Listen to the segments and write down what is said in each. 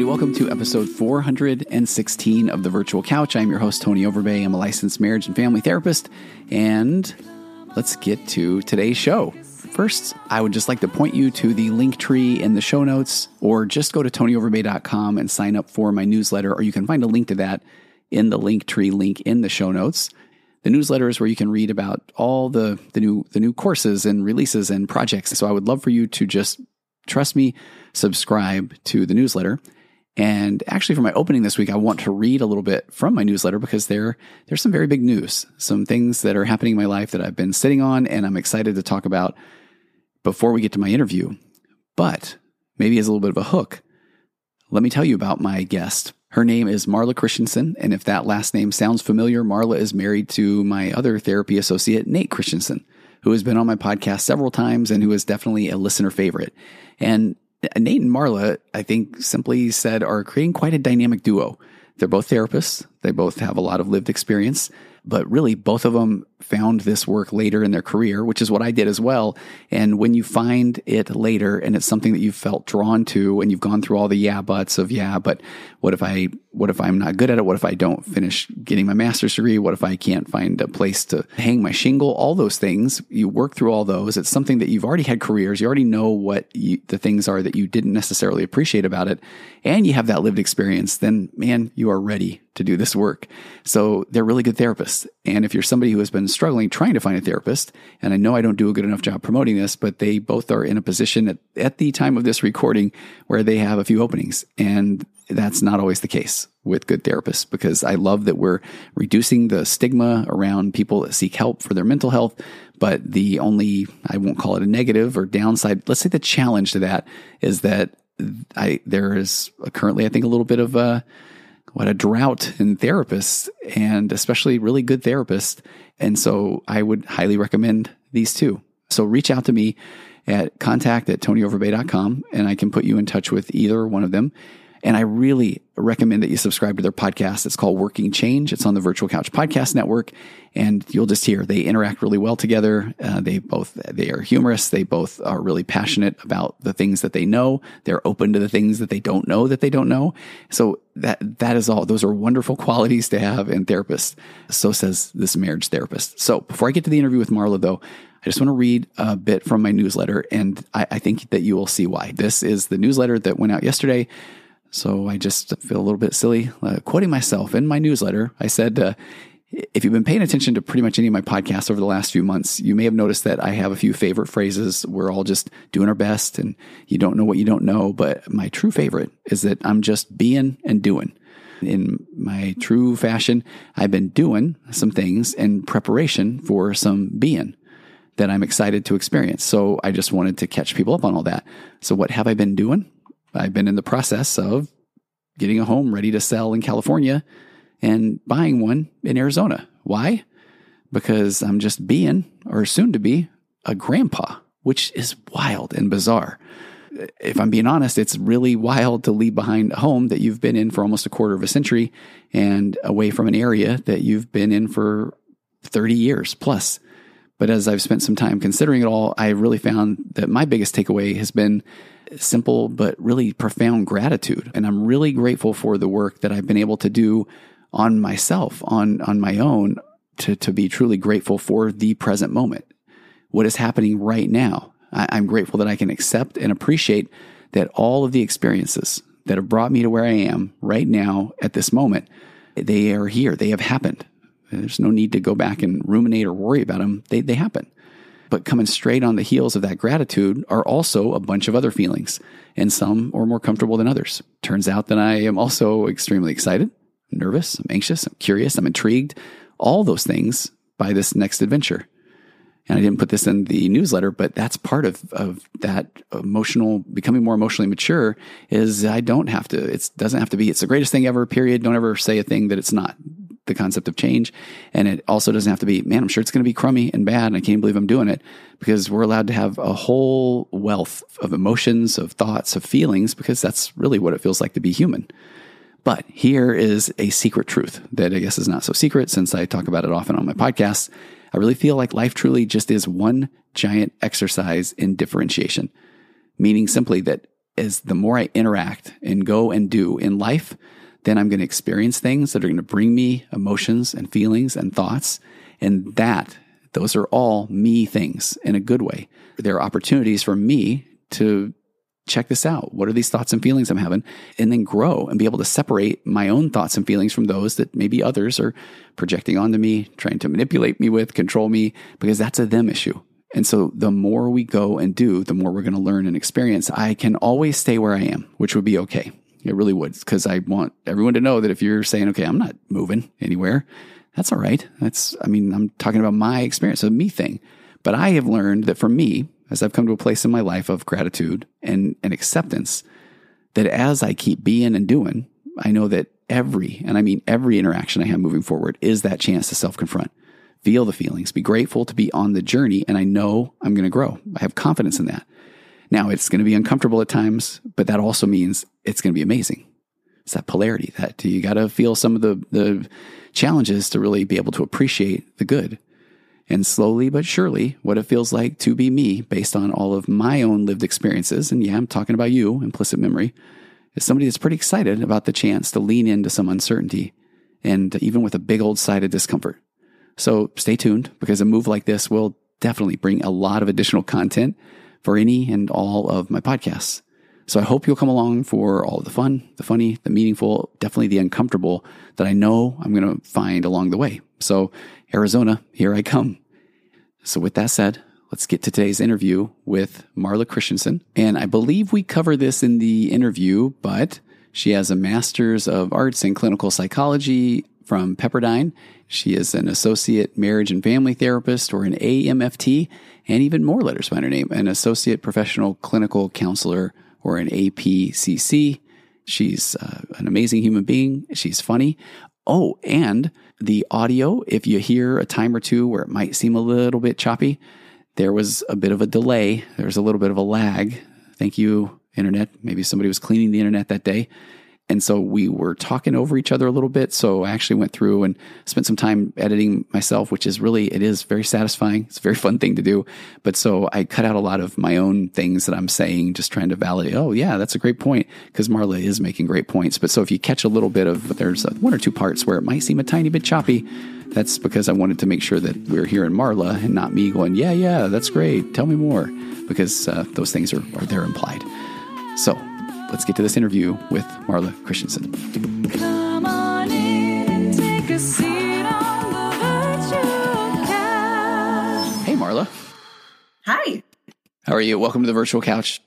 Everybody, welcome to episode 416 of The Virtual Couch. I'm your host, Tony Overbay. I'm a licensed marriage and family therapist, and let's get to today's show. First, I would just like to point you to the link tree in the show notes, or just go to tonyoverbay.com and sign up for my newsletter, or you can find a link to that in the link tree link in the show notes. The newsletter is where you can read about all the, the new the new courses and releases and projects. So I would love for you to just trust me, subscribe to the newsletter. And actually, for my opening this week, I want to read a little bit from my newsletter because there there's some very big news, some things that are happening in my life that I've been sitting on, and I'm excited to talk about before we get to my interview. But maybe as a little bit of a hook, let me tell you about my guest. Her name is Marla Christensen, and if that last name sounds familiar, Marla is married to my other therapy associate, Nate Christensen who has been on my podcast several times and who is definitely a listener favorite. And Nate and Marla, I think simply said, are creating quite a dynamic duo. They're both therapists. They both have a lot of lived experience but really both of them found this work later in their career, which is what I did as well. And when you find it later and it's something that you've felt drawn to and you've gone through all the yeah buts of yeah, but what if I, what if I'm not good at it? What if I don't finish getting my master's degree? What if I can't find a place to hang my shingle? All those things, you work through all those. It's something that you've already had careers. You already know what you, the things are that you didn't necessarily appreciate about it. And you have that lived experience. Then man, you are ready to do this work. So they're really good therapists. And if you're somebody who has been struggling trying to find a therapist, and I know I don't do a good enough job promoting this, but they both are in a position at, at the time of this recording where they have a few openings. And that's not always the case with good therapists because I love that we're reducing the stigma around people that seek help for their mental health. But the only, I won't call it a negative or downside, let's say the challenge to that is that I, there is currently, I think, a little bit of a, what a drought in therapists and especially really good therapists. And so I would highly recommend these two. So reach out to me at contact at tonyoverbay.com and I can put you in touch with either one of them. And I really recommend that you subscribe to their podcast. It's called Working Change. It's on the Virtual Couch Podcast Network, and you'll just hear they interact really well together. Uh, they both they are humorous. They both are really passionate about the things that they know. They're open to the things that they don't know that they don't know. So that that is all. Those are wonderful qualities to have in therapists. So says this marriage therapist. So before I get to the interview with Marla, though. I just want to read a bit from my newsletter, and I, I think that you will see why. This is the newsletter that went out yesterday. So I just feel a little bit silly uh, quoting myself in my newsletter. I said, uh, if you've been paying attention to pretty much any of my podcasts over the last few months, you may have noticed that I have a few favorite phrases. We're all just doing our best and you don't know what you don't know. But my true favorite is that I'm just being and doing. In my true fashion, I've been doing some things in preparation for some being that I'm excited to experience. So I just wanted to catch people up on all that. So what have I been doing? I've been in the process of getting a home ready to sell in California and buying one in Arizona. Why? Because I'm just being, or soon to be, a grandpa, which is wild and bizarre. If I'm being honest, it's really wild to leave behind a home that you've been in for almost a quarter of a century and away from an area that you've been in for 30 years plus. But as I've spent some time considering it all, I really found that my biggest takeaway has been simple but really profound gratitude. And I'm really grateful for the work that I've been able to do on myself, on, on my own, to, to be truly grateful for the present moment. What is happening right now? I, I'm grateful that I can accept and appreciate that all of the experiences that have brought me to where I am right now at this moment, they are here. They have happened. There's no need to go back and ruminate or worry about them. They, they happen. But coming straight on the heels of that gratitude are also a bunch of other feelings, and some are more comfortable than others. Turns out that I am also extremely excited, nervous, I'm anxious, I'm curious, I'm intrigued, all those things. by this next adventure. And I didn't put this in the newsletter, but that's part of, of that emotional, becoming more emotionally mature is I don't have to, it doesn't have to be, it's the greatest thing ever, period. Don't ever say a thing that it's not the concept of change. And it also doesn't have to be, man, I'm sure it's going to be crummy and bad. And I can't believe I'm doing it because we're allowed to have a whole wealth of emotions, of thoughts, of feelings, because that's really what it feels like to be human. But here is a secret truth that I guess is not so secret since I talk about it often on my podcast. I really feel like life truly just is one giant exercise in differentiation, meaning simply that as the more I interact and go and do in life, then I'm going to experience things that are going to bring me emotions and feelings and thoughts. And that, those are all me things in a good way. There are opportunities for me to check this out. What are these thoughts and feelings I'm having? And then grow and be able to separate my own thoughts and feelings from those that maybe others are projecting onto me, trying to manipulate me with, control me, because that's a them issue. And so the more we go and do, the more we're going to learn and experience. I can always stay where I am, which would be okay. It really would, because I want everyone to know that if you're saying, okay, I'm not moving anywhere, that's all right. That's, I mean, I'm talking about my experience, a me thing. But I have learned that for me, as I've come to a place in my life of gratitude and, and acceptance, that as I keep being and doing, I know that every, and I mean every interaction I have moving forward is that chance to self confront, feel the feelings, be grateful to be on the journey. And I know I'm going to grow. I have confidence in that. Now it's going to be uncomfortable at times, but that also means it's going to be amazing. It's that polarity that you got to feel some of the, the challenges to really be able to appreciate the good. And slowly but surely, what it feels like to be me based on all of my own lived experiences. And yeah, I'm talking about you, implicit memory, is somebody that's pretty excited about the chance to lean into some uncertainty and even with a big old side of discomfort. So stay tuned because a move like this will definitely bring a lot of additional content for any and all of my podcasts. So I hope you'll come along for all of the fun, the funny, the meaningful, definitely the uncomfortable that I know I'm going to find along the way. So Arizona, here I come. So with that said, let's get to today's interview with Marla Christensen. And I believe we cover this in the interview, but she has a master's of arts in clinical psychology from Pepperdine. She is an associate marriage and family therapist or an AMFT and even more letters behind her name, an associate professional clinical counselor or an APCC. She's uh, an amazing human being. She's funny. Oh, and the audio, if you hear a time or two where it might seem a little bit choppy, there was a bit of a delay. There was a little bit of a lag. Thank you, internet. Maybe somebody was cleaning the internet that day. And so we were talking over each other a little bit. So I actually went through and spent some time editing myself, which is really, it is very satisfying. It's a very fun thing to do. But so I cut out a lot of my own things that I'm saying, just trying to validate, oh, yeah, that's a great point. Because Marla is making great points. But so if you catch a little bit of, there's one or two parts where it might seem a tiny bit choppy. That's because I wanted to make sure that we're hearing Marla and not me going, yeah, yeah, that's great. Tell me more. Because uh, those things are, are there implied. So let's get to this interview with Marla Christensen. Hey, Marla. Hi. How are you? Welcome to the virtual couch.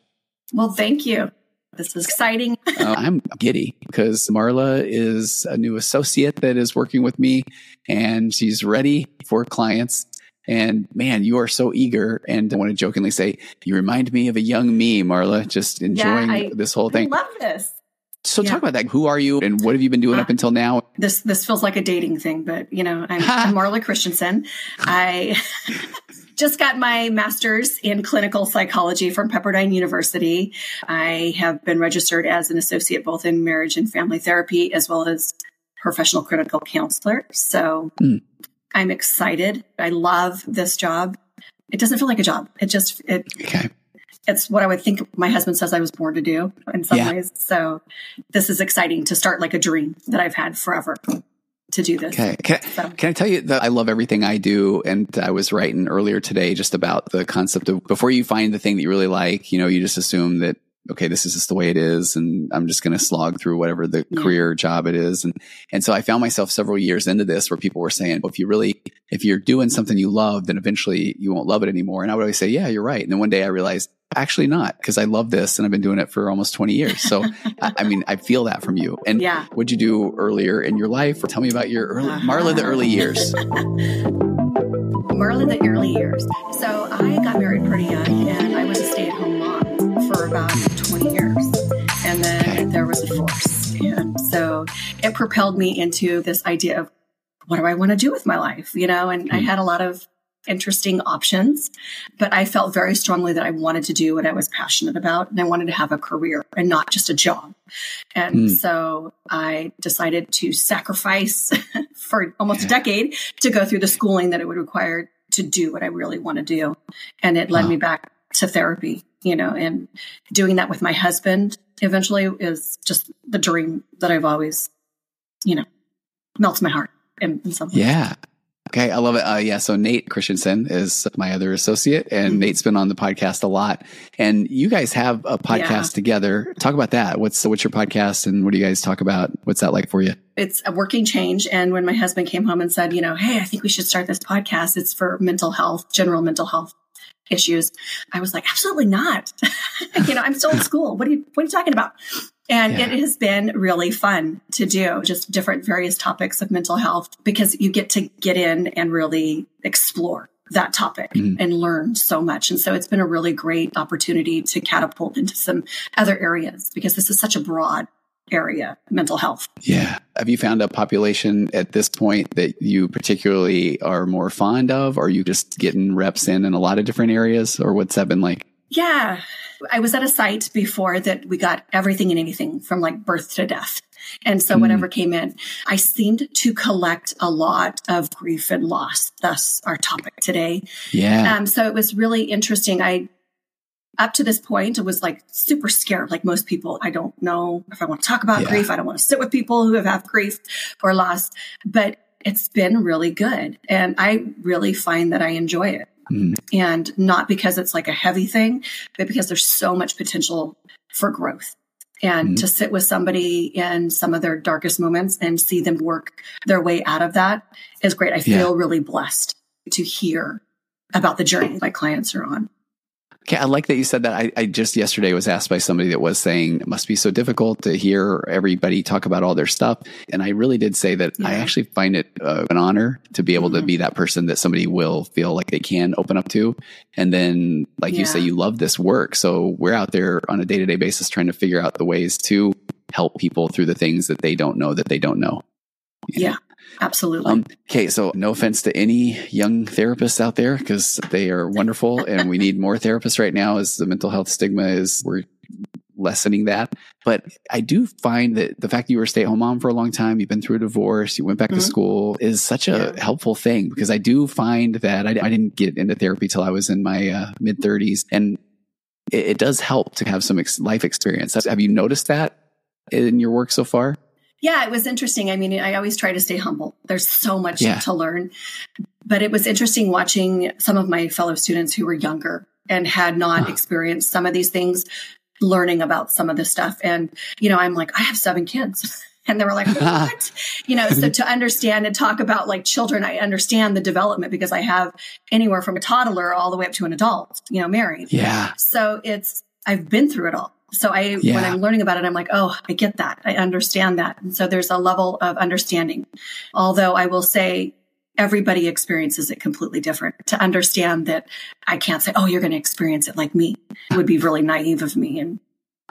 Well, thank you. This is exciting. uh, I'm giddy because Marla is a new associate that is working with me and she's ready for clients. And man, you are so eager. And I want to jokingly say, you remind me of a young me, Marla, just enjoying yeah, I, this whole thing. I love this. So yeah. talk about that. Who are you and what have you been doing uh, up until now? This this feels like a dating thing, but you know, I'm, I'm Marla Christensen. I just got my master's in clinical psychology from Pepperdine University. I have been registered as an associate both in marriage and family therapy as well as professional critical counselor. So mm. I'm excited. I love this job. It doesn't feel like a job. It just it okay. It's what I would think my husband says I was born to do in some yeah. ways. So this is exciting to start like a dream that I've had forever to do this. Okay. Can, so. can I tell you that I love everything I do? And I was writing earlier today just about the concept of before you find the thing that you really like, you know, you just assume that okay, this is just the way it is. And I'm just going to slog through whatever the yeah. career job it is. And, and so I found myself several years into this where people were saying, well, if you really, if you're doing something you love, then eventually you won't love it anymore. And I would always say, yeah, you're right. And then one day I realized actually not because I love this and I've been doing it for almost 20 years. So, I, I, mean, I feel that from you. And yeah. what'd you do earlier in your life? Or tell me about your early, uh-huh. Marla, the early years. Marla, the early years. So I got married pretty young and I was a stay at home mom for about 20 years. And then there was a divorce. And so it propelled me into this idea of what do I want to do with my life? You know, and I had a lot of interesting options, but I felt very strongly that I wanted to do what I was passionate about and I wanted to have a career and not just a job. And mm. so I decided to sacrifice for almost yeah. a decade to go through the schooling that it would require to do what I really want to do. And it led wow. me back to therapy, you know, and doing that with my husband eventually is just the dream that I've always, you know, melts my heart in, in some ways. Yeah. Okay, I love it. Uh, yeah, so Nate Christensen is my other associate, and mm-hmm. Nate's been on the podcast a lot. And you guys have a podcast yeah. together. Talk about that. What's what's your podcast, and what do you guys talk about? What's that like for you? It's a working change. And when my husband came home and said, you know, hey, I think we should start this podcast. It's for mental health, general mental health issues. I was like, absolutely not. you know, I'm still in school. What are you what are you talking about? And yeah. it has been really fun to do just different various topics of mental health because you get to get in and really explore that topic mm. and learn so much. And so it's been a really great opportunity to catapult into some other areas because this is such a broad area, mental health. Yeah. Have you found a population at this point that you particularly are more fond of? Or are you just getting reps in in a lot of different areas? Or what's that been like? Yeah. I was at a site before that we got everything and anything from like birth to death. And so mm. whatever came in, I seemed to collect a lot of grief and loss. Thus our topic today. Yeah. Um, so it was really interesting. I, up to this point, it was like super scared. Like most people, I don't know if I want to talk about yeah. grief. I don't want to sit with people who have, had grief or loss, but it's been really good. And I really find that I enjoy it. Mm. And not because it's like a heavy thing, but because there's so much potential for growth. And mm. to sit with somebody in some of their darkest moments and see them work their way out of that is great. I feel yeah. really blessed to hear about the journey my clients are on. Okay, I like that you said that. I, I, just yesterday was asked by somebody that was saying it must be so difficult to hear everybody talk about all their stuff. And I really did say that yeah. I actually find it uh, an honor to be able mm-hmm. to be that person that somebody will feel like they can open up to. And then, like yeah. you say, you love this work. So we're out there on a day to day basis trying to figure out the ways to help people through the things that they don't know that they don't know. Yeah. Absolutely. Um, okay, so no offense to any young therapists out there because they are wonderful, and we need more therapists right now. As the mental health stigma is, we're lessening that. But I do find that the fact that you were a stay at home mom for a long time, you've been through a divorce, you went back mm-hmm. to school is such a yeah. helpful thing because I do find that I, I didn't get into therapy till I was in my uh, mid 30s. And it, it, does help to have some ex- life experience. Have you noticed that in your work so far? Yeah, it was interesting. I mean, I always try to stay humble. There's so much yeah. to learn. But it was interesting watching some of my fellow students who were younger and had not experienced some of these things, learning about some of this stuff. And, you know, I'm like, I have seven kids. And they were like, what? you know, so to understand and talk about like children, I understand the development because I have anywhere from a toddler all the way up to an adult, you know, married. Yeah. So it's, I've been through it all. So I, yeah. when I'm learning about it, I'm like, oh, I get that. I understand that. And so there's a level of understanding. Although I will say everybody experiences it completely different to understand that I can't say, oh, you're going to experience it like me. It would be really naive of me. And,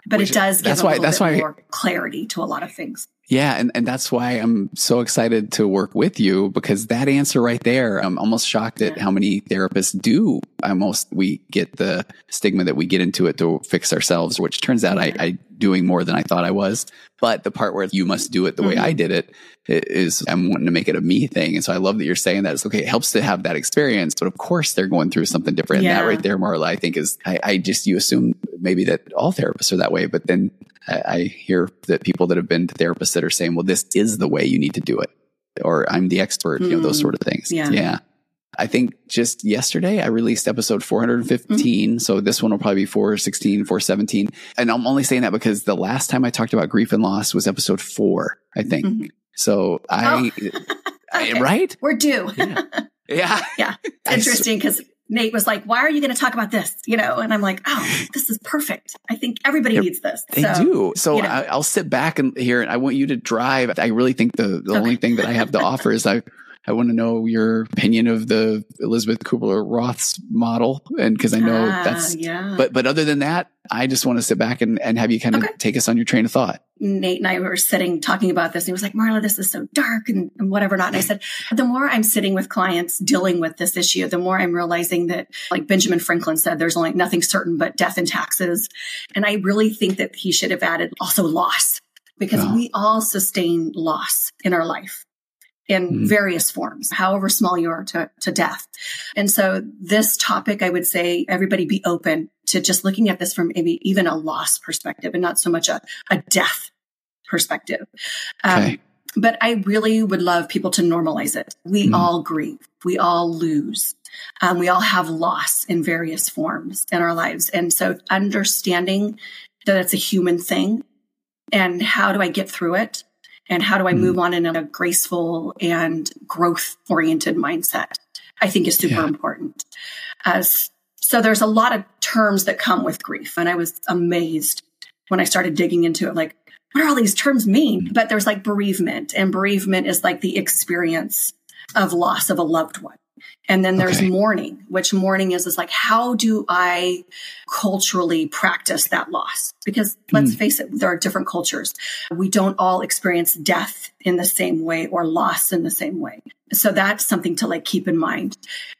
but Which, it does give that's a why, that's why, more clarity to a lot of things. Yeah. And, and that's why I'm so excited to work with you because that answer right there, I'm almost shocked at how many therapists do. Almost we get the stigma that we get into it to fix ourselves, which turns out I, I doing more than I thought I was. But the part where you must do it the mm-hmm. way I did it is I'm wanting to make it a me thing. And so I love that you're saying that it's okay. It helps to have that experience, but of course they're going through something different. Yeah. And that right there, Marla, I think is, I, I just, you assume maybe that all therapists are that way, but then I, I hear that people that have been to therapists that are saying, well, this is the way you need to do it. Or I'm the expert, mm. you know, those hmm. sort of things. Yeah. Yeah. I think just yesterday I released episode 415. Mm-hmm. So this one will probably be 416, 417. And I'm only saying that because the last time I talked about grief and loss was episode four, I think. Mm-hmm. So I, oh. I, right? We're due. Yeah. Yeah. yeah. Interesting because Nate was like, why are you going to talk about this? You know, and I'm like, oh, this is perfect. I think everybody needs this. They so, do. So you know. I, will sit back and here and I want you to drive. I really think the, the okay. only thing that I have to offer is I, I want to know your opinion of the Elizabeth Kubler Ross's model. And because I know ah, that's, yeah. but, but other than that, I just want to sit back and, and have you kind of okay. take us on your train of thought. Nate and I were sitting talking about this and he was like, Marla, this is so dark and, and whatever not. And I said, the more I'm sitting with clients dealing with this issue, the more I'm realizing that like Benjamin Franklin said, there's only nothing certain but death and taxes. And I really think that he should have added also loss because we all sustain loss in our life in mm various forms, however small you are to, to death. And so this topic, I would say everybody be open to just looking at this from maybe even a loss perspective and not so much a, a death perspective. Um, okay. But I really would love people to normalize it. We mm all grieve. We all lose. Um, we all have loss in various forms in our lives. And so understanding that it's a human thing and how do I get through it? And how do I move mm. on in a graceful and growth oriented mindset? I think is super yeah. important. As so there's a lot of terms that come with grief. And I was amazed when I started digging into it, like, what do all these terms mean? Mm. But there's like bereavement, and bereavement is like the experience of loss of a loved one. And then there's okay. mourning, which mourning is, is like, how do I culturally practice that loss? Because let's mm. face it, there are different cultures. We don't all experience death in the same way or loss in the same way. So that's something to like keep in mind.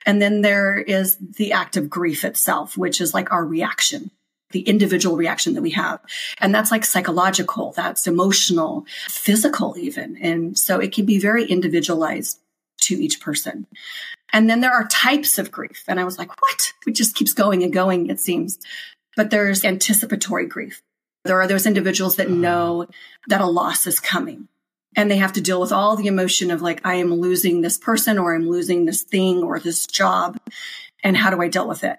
And then there is the act of grief itself, which is like our reaction the individual reaction that we have. And that's like psychological, that's emotional, physical even. And so it can be very individualized to each person. And then there are types of grief. And I was like, what? It just keeps going and going, it seems. But there's anticipatory grief. There are those individuals that uh-huh. know that a loss is coming and they have to deal with all the emotion of like, I am losing this person or I'm losing this thing or this job. And how do I deal with it?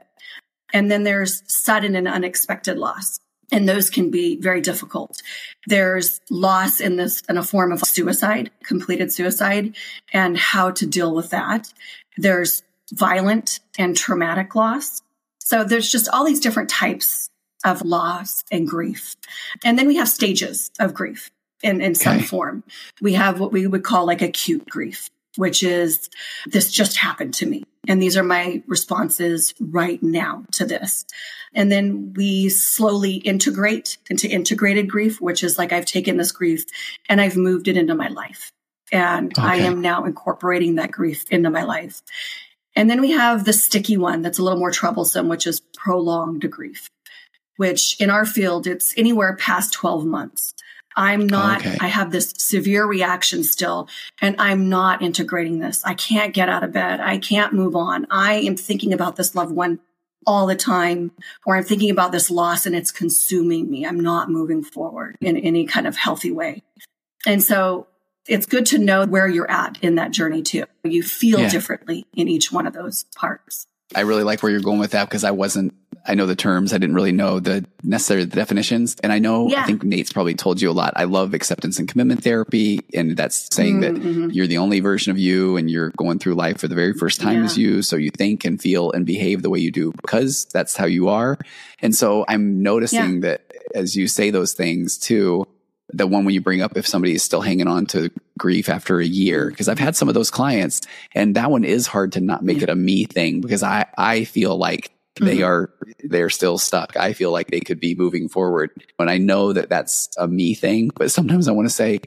And then there's sudden and unexpected loss. And those can be very difficult. There's loss in this, in a form of suicide, completed suicide and how to deal with that. There's violent and traumatic loss. So there's just all these different types of loss and grief. And then we have stages of grief in, in some form. We have what we would call like acute grief, which is this just happened to me. And these are my responses right now to this. And then we slowly integrate into integrated grief, which is like I've taken this grief and I've moved it into my life. And okay. I am now incorporating that grief into my life. And then we have the sticky one that's a little more troublesome, which is prolonged grief, which in our field, it's anywhere past 12 months. I'm not, okay. I have this severe reaction still, and I'm not integrating this. I can't get out of bed. I can't move on. I am thinking about this loved one all the time, or I'm thinking about this loss and it's consuming me. I'm not moving forward in any kind of healthy way. And so it's good to know where you're at in that journey too. You feel yeah. differently in each one of those parts. I really like where you're going with that because I wasn't, I know the terms. I didn't really know the necessary definitions. And I know, yeah. I think Nate's probably told you a lot. I love acceptance and commitment therapy. And that's saying mm-hmm. that you're the only version of you and you're going through life for the very first time yeah. as you. So you think and feel and behave the way you do because that's how you are. And so I'm noticing yeah. that as you say those things too, the one when you bring up if somebody is still hanging on to grief after a year because i've had some of those clients and that one is hard to not make yeah. it a me thing because i i feel like mm-hmm. they are they're still stuck i feel like they could be moving forward and i know that that's a me thing but sometimes i want to say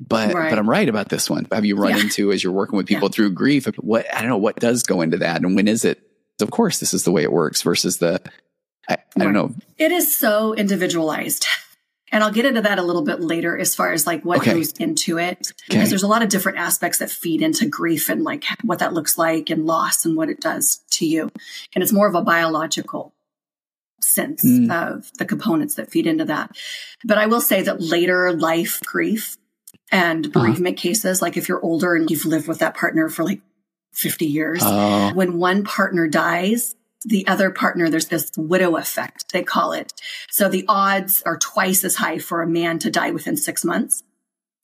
but right. but i'm right about this one have you run yeah. into as you're working with people yeah. through grief what i don't know what does go into that and when is it of course this is the way it works versus the I, I don't know. It is so individualized. And I'll get into that a little bit later as far as like what okay. goes into it. Okay. Because there's a lot of different aspects that feed into grief and like what that looks like and loss and what it does to you. And it's more of a biological sense mm. of the components that feed into that. But I will say that later life grief and uh-huh. bereavement uh-huh. cases, like if you're older and you've lived with that partner for like 50 years, uh, when one partner dies, the other partner, there's this widow effect, they call it. So the odds are twice as high for a man to die within six months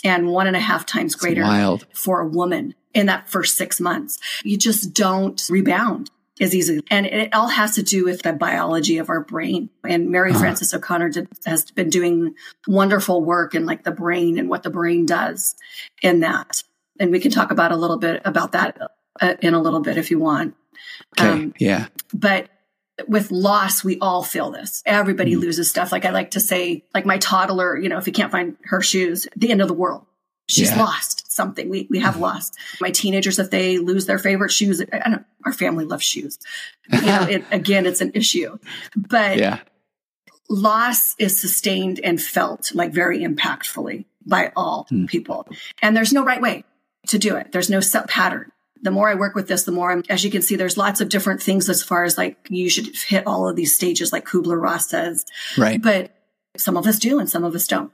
and one and a half times greater for a woman in that first six months. You just don't rebound as easily. And it all has to do with the biology of our brain. And Mary uh-huh. Frances O'Connor did, has been doing wonderful work in like the brain and what the brain does in that. And we can talk about a little bit about that uh, in a little bit if you want. Okay. Um, yeah. But with loss, we all feel this. Everybody mm loses stuff. Like I like to say, like my toddler, you know, if he can't find her shoes, the end of the world. She's yeah. lost something. We we have mm lost. My teenagers, if they lose their favorite shoes, I don't, our family loves shoes. You know, it, again, it's an issue. But yeah. loss is sustained and felt like very impactfully by all mm. people. And there's no right way to do it. There's no set pattern the more I work with this, the more I'm, as you can see, there's lots of different things as far as like you should hit all of these stages, like Kubler Ross says. Right. But some of us do and some of us don't.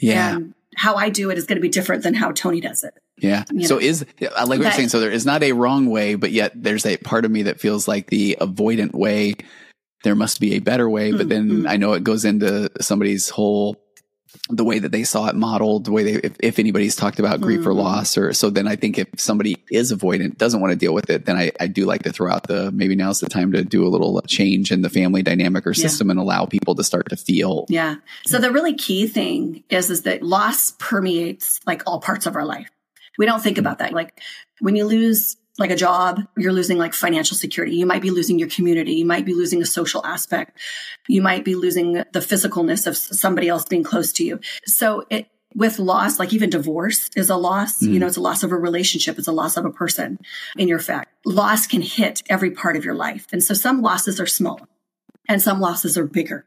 Yeah. And how I do it is going to be different than how Tony does it. Yeah. You so know? is, I like what you're saying. So there is not a wrong way, but yet there's a part of me that feels like the avoidant way. There must be a better way. But then mm-hmm. I know it goes into somebody's whole the way that they saw it modeled, the way they, if, if anybody's talked about grief mm-hmm. or loss, or so then I think if somebody is avoidant, doesn't want to deal with it, then I, I do like to throw out the maybe now's the time to do a little change in the family dynamic or system yeah. and allow people to start to feel. Yeah. So the really key thing is, is that loss permeates like all parts of our life. We don't think mm-hmm. about that. Like when you lose like a job, you're losing like financial security. You might be losing your community. You might be losing a social aspect. You might be losing the physicalness of somebody else being close to you. So it, with loss, like even divorce is a loss. Mm. You know, it's a loss of a relationship. It's a loss of a person in your fact. Loss can hit every part of your life. And so some losses are small and some losses are bigger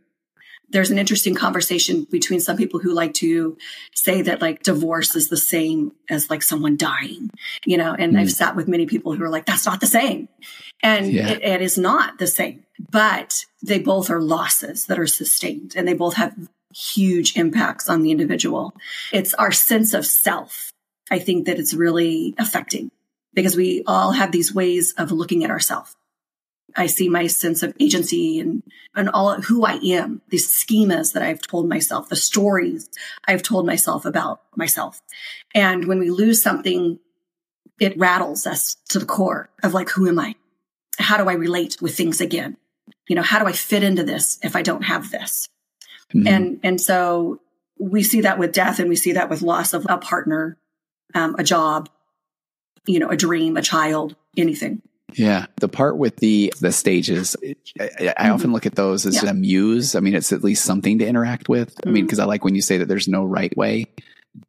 there's an interesting conversation between some people who like to say that like divorce is the same as like someone dying, you know, and mm. I've sat with many people who are like, that's not the same. And yeah. it, it is not the same, but they both are losses that are sustained and they both have huge impacts on the individual. It's our sense of self. I think that it's really affecting because we all have these ways of looking at ourselves. I see my sense of agency and, and all who I am, these schemas that I've told myself, the stories I've told myself about myself. And when we lose something, it rattles us to the core of like, who am I? How do I relate with things again? You know, how do I fit into this if I don't have this? Mm-hmm. And, and so we see that with death and we see that with loss of a partner, um, a job, you know, a dream, a child, anything. Yeah, the part with the the stages, I, I mm-hmm. often look at those as yeah. a muse. I mean, it's at least something to interact with. Mm-hmm. I mean, because mm-hmm. I like when you say that there's no right way.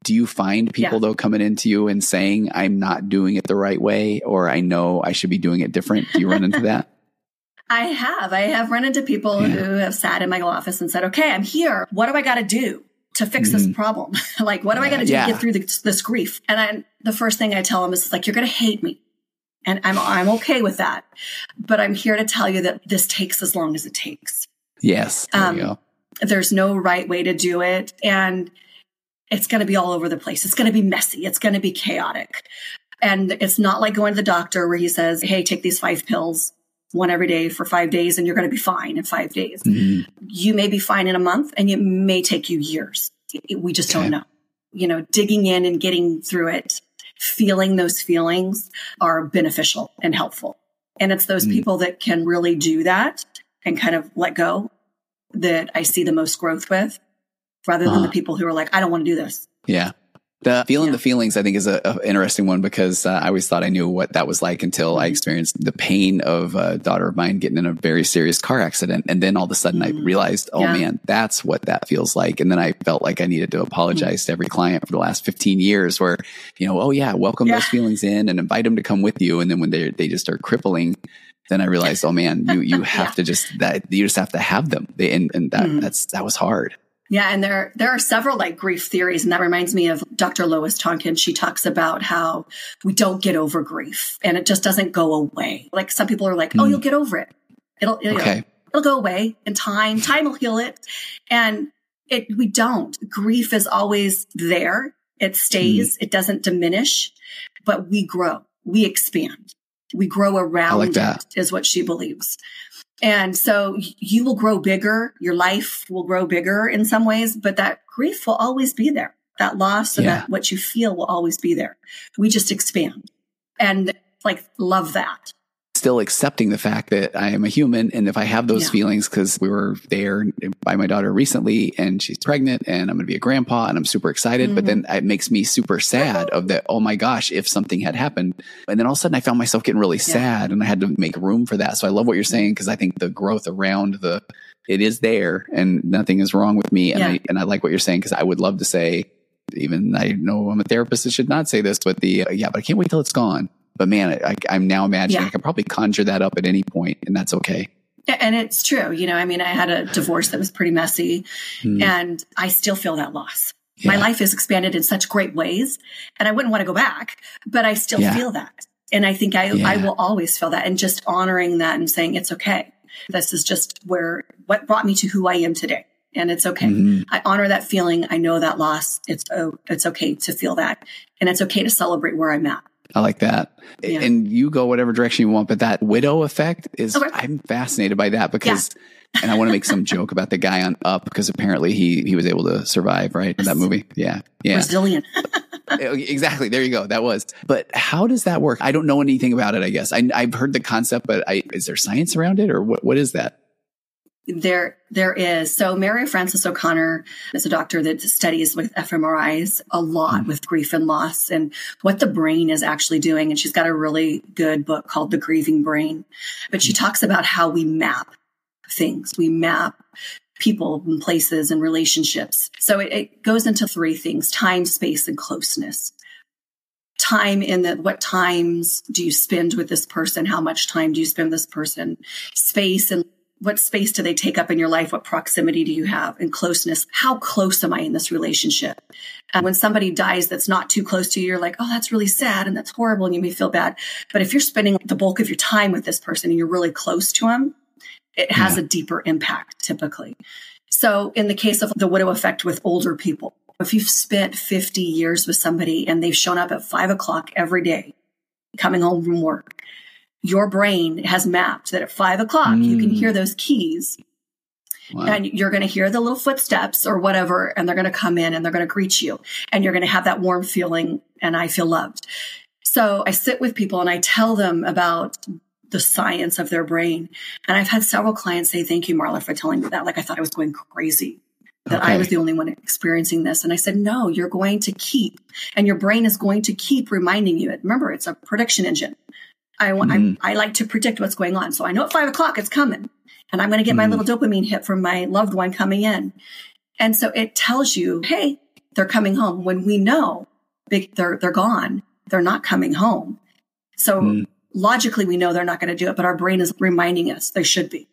Do you find people yeah. though coming into you and saying, "I'm not doing it the right way," or "I know I should be doing it different"? Do you run into that? I have. I have run into people yeah. who have sat in my office and said, "Okay, I'm here. What do I got to do?" to fix mm-hmm. this problem? like, what do I got to do yeah. to get through this, this grief? And I, the first thing I tell them is like, you're going to hate me. And I'm, I'm okay with that. But I'm here to tell you that this takes as long as it takes. Yes. There um, there's no right way to do it. And it's going to be all over the place. It's going to be messy. It's going to be chaotic. And it's not like going to the doctor where he says, Hey, take these five pills, one every day for five days, and you're going to be fine in five days. Mm-hmm. You may be fine in a month and it may take you years. We just okay. don't know. You know, digging in and getting through it feeling those feelings are beneficial and helpful. And it's those mm. people that can really do that and kind of let go that I see the most growth with rather than uh, the people who are like, I don't want to do this. Yeah. The feeling yeah. the feelings, I think, is an interesting one because uh, I always thought I knew what that was like until I mm-hmm. experienced the pain of a daughter of mine getting in a very serious car accident. And then all of a sudden mm-hmm. I realized, oh yeah. man, that's what that feels like. And then I felt like I needed to apologize mm-hmm. to every client for the last 15 years where, you know, oh yeah, welcome yeah. those feelings in and invite them to come with you. And then when they they just start crippling, then I realized, oh man, you, you have to just, that you just have to have them. They, and, and that, mm-hmm. that's, that was hard. Yeah, and there there are several like grief theories, and that reminds me of Dr. Lois Tonkin. She talks about how we don't get over grief, and it just doesn't go away. Like some people are like, "Oh, mm. you'll get over it. It'll it'll, okay. it'll go away in time. Time will heal it," and it we don't. Grief is always there. It stays. Mm. It doesn't diminish, but we grow. We expand. We grow around like it. Is what she believes. And so you will grow bigger. Your life will grow bigger in some ways, but that grief will always be there. That loss and yeah. that what you feel will always be there. We just expand and like love that. Still accepting the fact that I am a human. And if I have those yeah. feelings, because we were there by my daughter recently and she's pregnant and I'm going to be a grandpa and I'm super excited, mm-hmm. but then it makes me super sad of that. Oh my gosh, if something had happened. And then all of a sudden I found myself getting really yeah. sad and I had to make room for that. So I love what you're saying because I think the growth around the, it is there and nothing is wrong with me. And yeah. I, and I like what you're saying because I would love to say, even I know I'm a therapist that should not say this, but the, uh, yeah, but I can't wait till it's gone. But man, I, am now imagining yeah. I could probably conjure that up at any point and that's okay. And it's true. You know, I mean, I had a divorce that was pretty messy mm. and I still feel that loss. Yeah. My life has expanded in such great ways and I wouldn't want to go back, but I still yeah. feel that. And I think I, I will always feel that and just honoring that and saying it's okay. This is just where what brought me to who I am today and it's okay. Mm-hmm. I honor that feeling. I know that loss. It's oh, it's okay to feel that, and it's okay to celebrate where I'm at. I like that. Yeah. And you go whatever direction you want, but that widow effect is okay. I'm fascinated by that because yeah. and I want to make some joke about the guy on up because apparently he he was able to survive, right? In that movie. Yeah. Yeah. Brazilian. Oh, exactly. There you go. That was. But how does that work? I don't know anything about it, I guess. I have heard the concept, but I, is there science around it or what what is that? There, there is. So Mary Frances O'Connor is a doctor that studies with fMRIs a lot mm. with grief and loss and what the brain is actually doing. And she's got a really good book called The Grieving Brain. But she mm. talks about how we map things. We map people and places and relationships. So it, it goes into three things, time, space, and closeness time in that what times do you spend with this person how much time do you spend with this person space and what space do they take up in your life? What proximity do you have and closeness? How close am I in this relationship? And when somebody dies that's not too close to you, you're like, oh, that's really sad and that's horrible and you may feel bad. But if you're spending the bulk of your time with this person and you're really close to them, it has yeah. a deeper impact typically. So in the case of the widow effect with older people, if you've spent 50 years with somebody and they've shown up at five o'clock every day, coming home from work, your brain has mapped that at five o'clock mm. you can hear mm. those keys wow. and you're going to hear the little footsteps or whatever and they're going to come in and they're going to greet you and you're going to have that warm feeling and i feel loved so i sit with people and i tell them about the science of their brain and i've had several clients say thank you marla for telling me that like i thought i was going crazy that okay. I was the only one experiencing this. And I said, no, you're going to keep, and your brain is going to keep reminding you. It. Remember, it's a prediction engine. I, mm. I, I like to predict what's going on. So I know at five o'clock it's coming and I'm going to get mm. my little dopamine hit from my loved one coming in. And so it tells you, Hey, they're coming home when we know they're, they're gone. They're not coming home. So mm. logically, we know they're not going to do it, but our brain is reminding us they should be.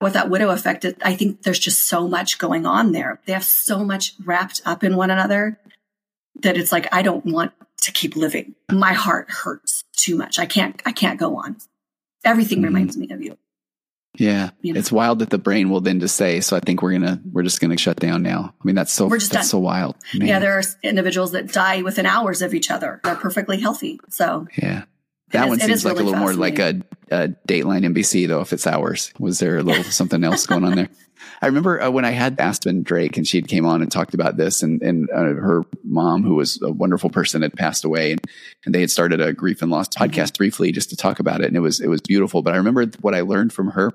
With that widow effect, I think there's just so much going on there. They have so much wrapped up in one another that it's like, I don't want to keep living. My heart hurts too much. I can't, I can't go on. Everything mm-hmm. reminds me of you. Yeah. You know? It's wild that the brain will then just say, so I think we're going to, we're just going to shut down now. I mean, that's so, we're just that's done. so wild. Man. Yeah. There are individuals that die within hours of each other. They're perfectly healthy. So yeah. That is, one seems like really a little more like a, a Dateline NBC though, if it's ours. Was there a little something else going on there? I remember uh, when I had Aspen Drake and she came on and talked about this and, and uh, her mom, who was a wonderful person, had passed away and, and they had started a grief and loss podcast briefly just to talk about it. And it was, it was beautiful. But I remember what I learned from her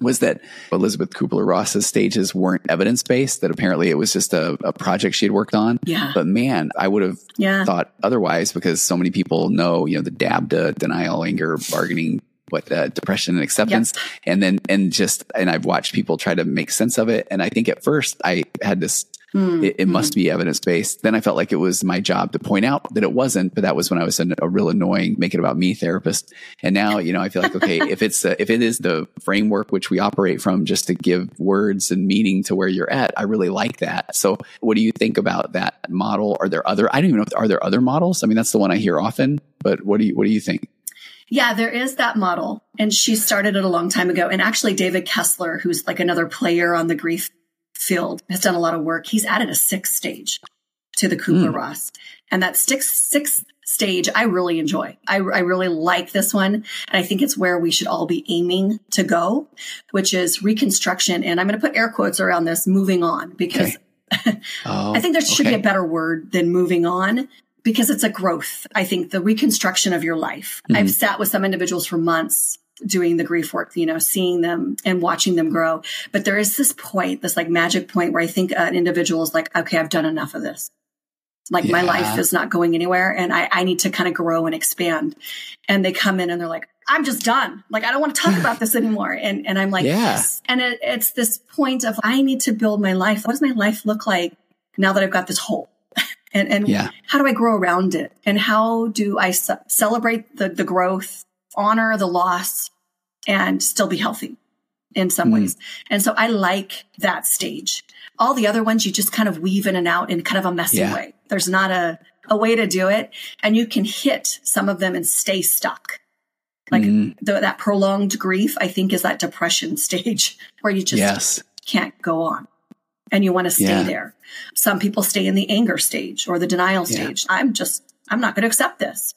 was that Elizabeth Kubler Ross's stages weren't evidence based, that apparently it was just a, a, project she had worked on. Yeah. But man, I would have yeah. thought otherwise because so many people know, you know, the DABDA, denial, anger, bargaining what uh, depression and acceptance yep. and then and just and i've watched people try to make sense of it and i think at first i had this mm-hmm. it, it, must be evidence based then i felt like it was my job to point out that it wasn't but that was when i was a, a real annoying make it about me therapist and now you know i feel like okay if it's uh, if it is the framework which we operate from just to give words and meaning to where you're at i really like that so what do you think about that model are there other i don't even know are there other models i mean that's the one i hear often but what do you what do you think yeah, there is that model. And she started it a long time ago. And actually, David Kessler, who's like another player on the grief field, has done a lot of work. He's added a sixth stage to the Kubler Ross. Mm. And that sixth, sixth stage, I really enjoy. I, I really like this one. And I think it's where we should all be aiming to go, which is reconstruction. And I'm going to put air quotes around this moving on because okay. oh, I think there should okay. be a better word than moving on because it's a growth. I think the reconstruction of your life. Mm-hmm. I've sat with some individuals for months doing the grief work, you know, seeing them and watching them grow. But there is this point, this like magic point where I think an individual is like, okay, I've done enough of this. Like yeah. my life is not going anywhere and I, I need to kind of grow and expand. And they come in and they're like, I'm just done. Like, I don't want to talk about this anymore. And, and I'm like, yeah. And it, it's this point of, I need to build my life. What does my life look like now that I've got this hole? and, and yeah. how do I grow around it? And how do I ce- celebrate the, the growth, honor the loss, and still be healthy in some mm. ways? And so I like that stage. All the other ones, you just kind of weave in and out in kind of a messy yeah. way. There's not a, a way to do it. And you can hit some of them and stay stuck. Like mm. the, that prolonged grief, I think is that depression stage where you just yes. can't go on and you want to stay yeah. there. Some people stay in the anger stage or the denial stage. Yeah. I'm just, I'm not going to accept this.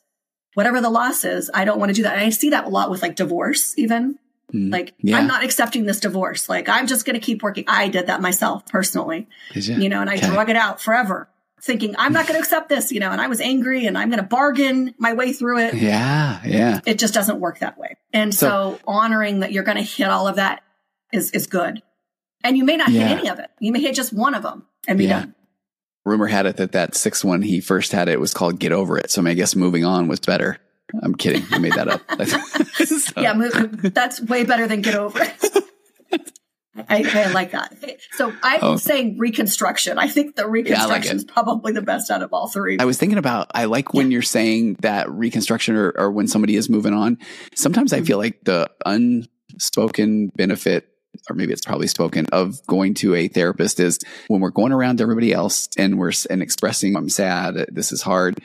Whatever the loss is, I don't want to do that. And I see that a lot with like divorce, even. Mm. Like, yeah. I'm not accepting this divorce. Like, I'm just going to keep working. I did that myself personally, you? you? know, and I okay. drug it out forever thinking I'm not going to accept this, you know, and I was angry and I'm going to bargain my way through it. Yeah. Yeah. It just doesn't work that way. And so, so honoring that you're going to hit all of that is, is good. And you may not yeah. hit any of it. You may hit just one of them and be yeah. done. Rumor had it that that sixth one he first had it was called Get Over It. So I, mean, I guess moving on was better. I'm kidding. I made that up. so. Yeah, that's way better than Get Over It. I, I, like that. So I'm oh. saying reconstruction. I think the reconstruction is probably the best out of all three. I was thinking about, I like when yeah. you're saying that reconstruction or, or, when somebody is moving on. Sometimes I mm-hmm. feel like the unspoken benefit or maybe it's probably spoken of going to a therapist is when we're going around to everybody else and we're and expressing I'm sad, this is hard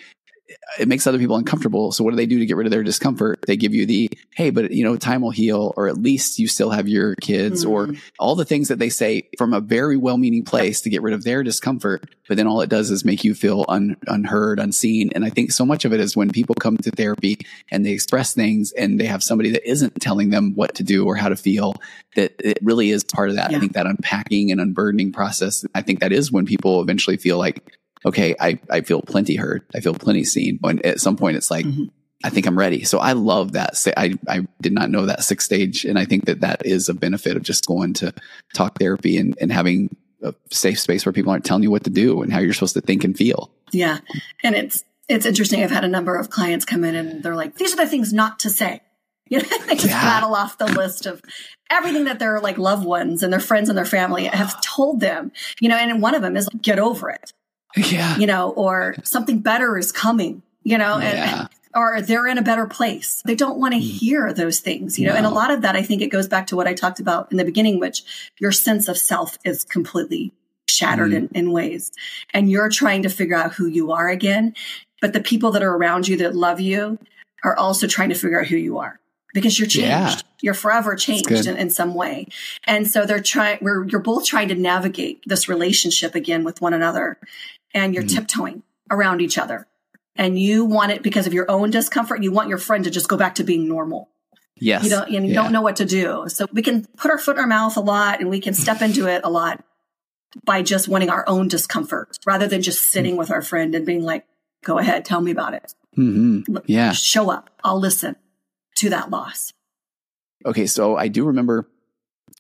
it makes other people uncomfortable. So what do they do to get rid of their discomfort? They give you the, hey, but you know, time will heal, or at least you still have your kids, mm. or all the things that they say from a very well-meaning place to get rid of their discomfort. But then all it does is make you feel un, unheard, unseen. And I think so much of it is when people come to therapy and they express things and they have somebody that isn't telling them what to do or how to feel, that it really is part of that. Yeah. I think that unpacking and unburdening process, I think that is when people eventually feel like, okay, I, I feel plenty heard. I feel plenty seen. When at some point it's like, mm-hmm. I think I'm ready. So I love that. I, I did not know that sixth stage. And I think that that is a benefit of just going to talk therapy and, and having a safe space where people aren't telling you what to do and how you're supposed to think and feel. Yeah. And it's, it's interesting. I've had a number of clients come in and they're like, these are the things not to say. You know, they just yeah. rattle off the list of everything that their like loved ones and their friends and their family have told them, you know, and one of them is get over it. Yeah. You know, or something better is coming, you know, and, yeah. or they're in a better place. They don't want to mm. hear those things, you know, no. and a lot of that, I think it goes back to what I talked about in the beginning, which your sense of self is completely shattered mm. in, in ways. And you're trying to figure out who you are again. But the people that are around you that love you are also trying to figure out who you are because you're changed. Yeah. You're forever changed in, in, some way. And so they're trying, we're, you're both trying to navigate this relationship again with one another and you're mm-hmm. tiptoeing around each other and you want it because of your own discomfort. You want your friend to just go back to being normal. Yes. You don't, and you yeah. don't know what to do. So we can put our foot in our mouth a lot and we can step into it a lot by just wanting our own discomfort rather than just sitting mm-hmm. with our friend and being like, go ahead, tell me about it. Mm-hmm. Yeah. Show up. I'll listen to that loss. Okay. So I do remember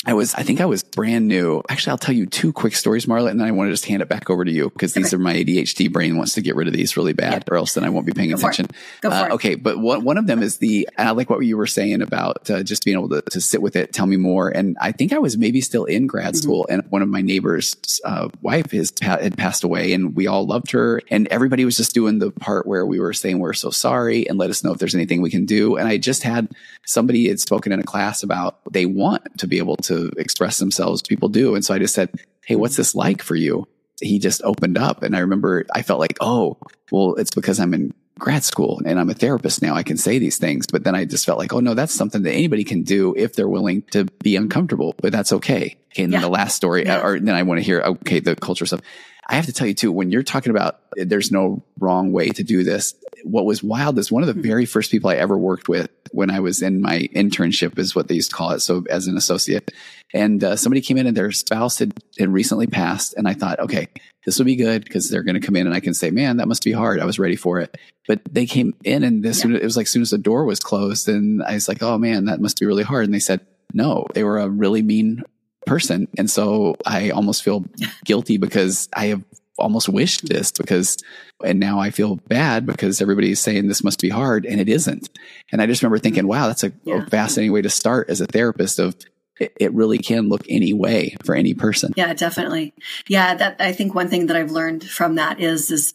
I was, I think I was brand new. Actually, I'll tell you two quick stories, Marla, and then I want to just hand it back over to you because these are my ADHD brain wants to get rid of these really bad, yeah. or else then I won't be paying Go attention. For uh, okay, but one, one of them is the, I like what you were saying about uh, just being able to, to sit with it, tell me more. And I think I was maybe still in grad mm-hmm. school, and one of my neighbors' uh, wife his, had passed away, and we all loved her, and everybody was just doing the part where we were saying we're so sorry and let us know if there's anything we can do. And I just had somebody had spoken in a class about they want to be able to express themselves. People do. And so I just said, Hey, what's this like for you? He just opened up. And I remember I felt like, Oh, well, it's because I'm in grad school and I'm a therapist now. I can say these things. But then I just felt like, Oh no, that's something that anybody can do if they're willing to be uncomfortable, but that's okay. Okay. And yeah. then the last story, yeah. or then I want to hear, okay, the culture stuff. I have to tell you too, when you're talking about there's no wrong way to do this, what was wild is one of the very first people I ever worked with when I was in my internship is what they used to call it. So as an associate, And uh, somebody came in and their spouse had, had recently passed. And I thought, okay, this will be good because they're going to come in and I can say, man, that must be hard. I was ready for it. But they came in and this, yeah. it was like as soon as the door was closed and I was like, oh man, that must be really hard. And they said, no, they were a really mean person. And so I almost feel guilty because I have almost wished this because, and now I feel bad because everybody's saying this must be hard and it isn't. And I just remember thinking, wow, that's a, yeah. a fascinating way to start as a therapist of it really can look any way for any person. Yeah, definitely. Yeah, that I think one thing that I've learned from that is is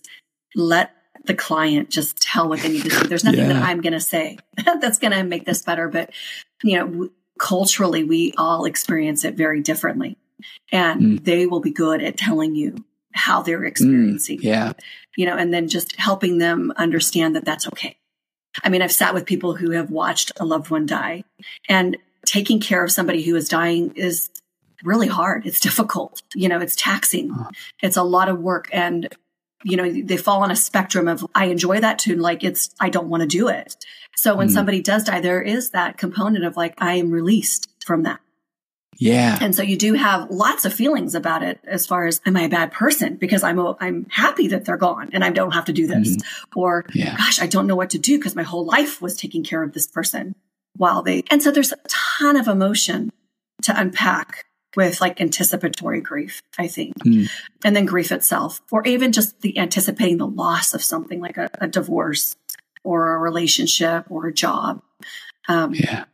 let the client just tell what they need to do. There's nothing yeah. that I'm going to say that's going to make this better, but you know, culturally we all experience it very differently. And mm. they will be good at telling you how they're experiencing. Mm, yeah. You know, and then just helping them understand that that's okay. I mean, I've sat with people who have watched a loved one die and taking care of somebody who is dying is really hard. It's difficult. You know, it's taxing. It's a lot of work. And, you know, they fall on a spectrum of I enjoy that too. Like it's, I don't want to do it. So when mm. somebody does die, there is that component of like, I am released from that. Yeah. And so you do have lots of feelings about it as far as, am I a bad person? Because I'm, I'm happy that they're gone and I don't have to do this. mm Or, yeah. gosh, I don't know what to do because my whole life was taking care of this person while they, and so there's a ton of emotion to unpack with like anticipatory grief, I think. Mm. And then grief itself, or even just the anticipating the loss of something like a, a divorce or a relationship or a job. Um, yeah.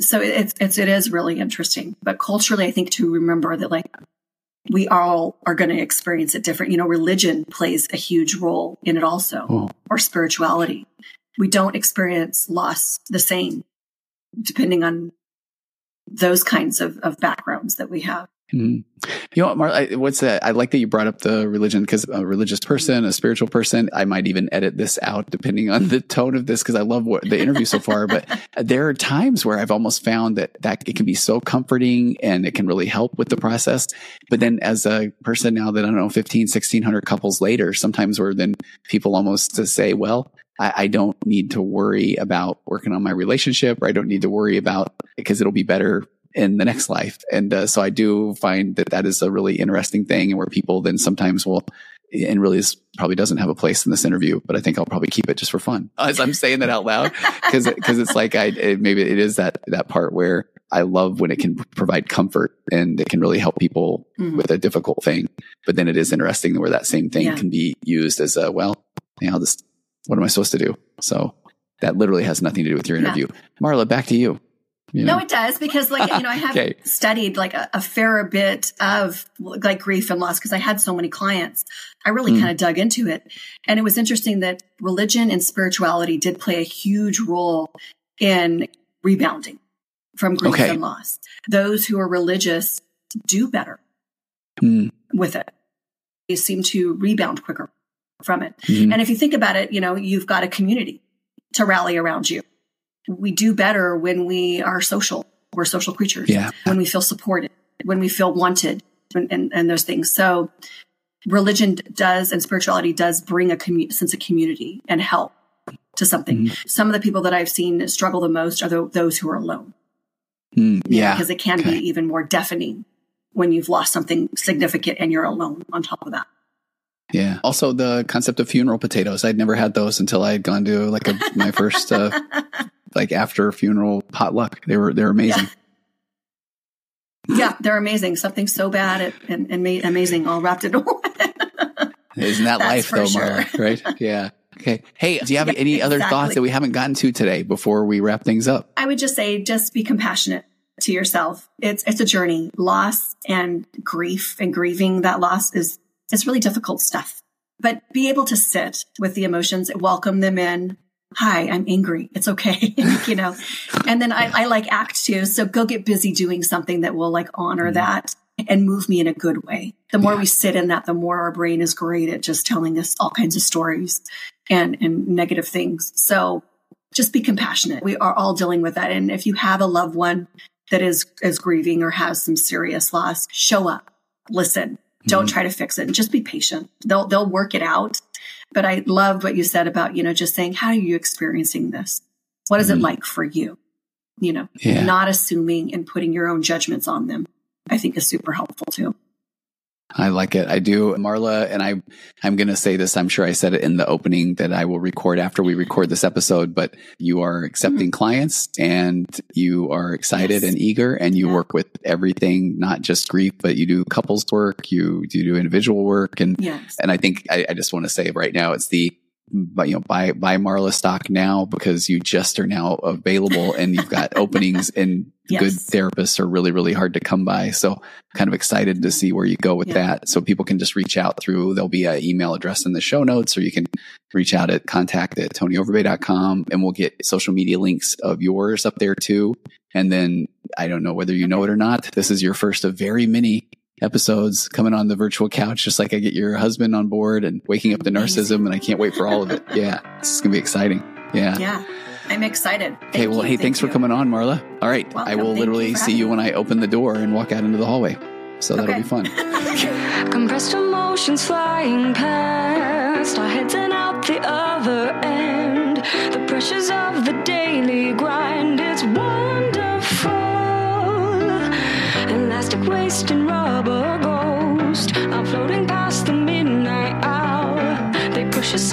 So it's, it's, it is really interesting. But culturally, I think to remember that like we all are going to experience it different. You know, religion plays a huge role in it also, oh. or spirituality. We don't experience loss the same depending on those kinds of, of backgrounds that we have. Mm-hmm. You know what, Marla, what's that? I like that you brought up the religion because a religious person, a spiritual person, I might even edit this out depending on the tone of this because I love what the interview so far. But there are times where I've almost found that that it can be so comforting and it can really help with the process. But then as a person now that I don't know, 15, 1600 couples later, sometimes where then people almost to say, well, I, I, don't need to worry about working on my relationship or I don't need to worry about because it'll be better in the next life. And uh, so I do find that that is a really interesting thing and where people then sometimes will, and really is probably doesn't have a place in this interview, but I think I'll probably keep it just for fun as I'm saying that out loud because because it's like I it, maybe it is that that part where I love when it can provide comfort and it can really help people mm-hmm. with a difficult thing. But then it is interesting where that same thing yeah. can be used as a well, you know, this what am I supposed to do? So that literally has nothing to do with your interview. Yeah. Marla, back to you. You know? No, it does because like, you know, I have okay. studied like a, a, fair bit of like grief and loss because I had so many clients. I really mm. kind of dug into it. And it was interesting that religion and spirituality did play a huge role in rebounding from grief okay. and loss. Those who are religious do better mm. with it. They seem to rebound quicker from it. Mm-hmm. And if you think about it, you know, you've got a community to rally around you. We do better when we are social. We're social creatures. Yeah. When we feel supported, when we feel wanted and, and, and those things. So religion does and spirituality does bring a commu- sense of community and help to something. Mm-hmm. Some of the people that I've seen struggle the most are the, those who are alone. Mm, yeah. Because it can okay. be even more deafening when you've lost something significant and you're alone on top of that. Yeah. Also, the concept of funeral potatoes. I'd never had those until I had gone to like a, my first, uh, like after a funeral potluck. They were, they're amazing. Yeah. yeah they're amazing. Something so bad and, and made amazing all wrapped in one. Isn't that life though, sure. Marla? Right? Yeah. Okay. Hey, do you have yeah, any other exactly. thoughts that we haven't gotten to today before we wrap things up? I would just say, just be compassionate to yourself. It's, it's a journey. Loss and grief and grieving that loss is it's really difficult stuff. But be able to sit with the emotions, welcome them in. Hi, I'm angry. It's okay. you know, and then I, I, like act two. So go get busy doing something that will like honor mm-hmm. that and move me in a good way. The more yeah. we sit in that, the more our brain is great at just telling us all kinds of stories and, and negative things. So just be compassionate. We are all dealing with that. And if you have a loved one that is, is grieving or has some serious loss, show up, listen, don't mm-hmm. try to fix it and just be patient. They'll, they'll work it out. But I loved what you said about, you know, just saying, how are you experiencing this? What is mm-hmm. it like for you? You know, yeah. not assuming and putting your own judgments on them. I think is super helpful too. I like it. I do. Marla, and I, I'm going to say this. I'm sure I said it in the opening that I will record after we record this episode, but you are accepting mm-hmm. clients and you are excited yes. and eager and you yeah. work with everything, not just grief, but you do couples work, you, you do individual work. And, yes. and I think I, I just want to say right now, it's the, but you know, buy, buy Marla stock now because you just are now available and you've got openings and yes. good therapists are really, really hard to come by. So kind of excited to see where you go with yeah. that. So people can just reach out through, there'll be an email address in the show notes or you can reach out at contact at tonyoverbay.com and we'll get social media links of yours up there too. And then I don't know whether you know it or not. This is your first of very many episodes coming on the virtual couch, just like I get your husband on board and waking up the narcissism. And I can't wait for all of it. Yeah. This is going to be exciting. Yeah. Yeah. I'm excited. Thank okay. Well, you. hey, Thank thanks you. for coming on, Marla. All right. Welcome. I will Thank literally you see you when I open the door and walk out into the hallway. So okay. that'll be fun. Compressed emotions flying past, our heads and out the other end. The pressures of the daily grind, They push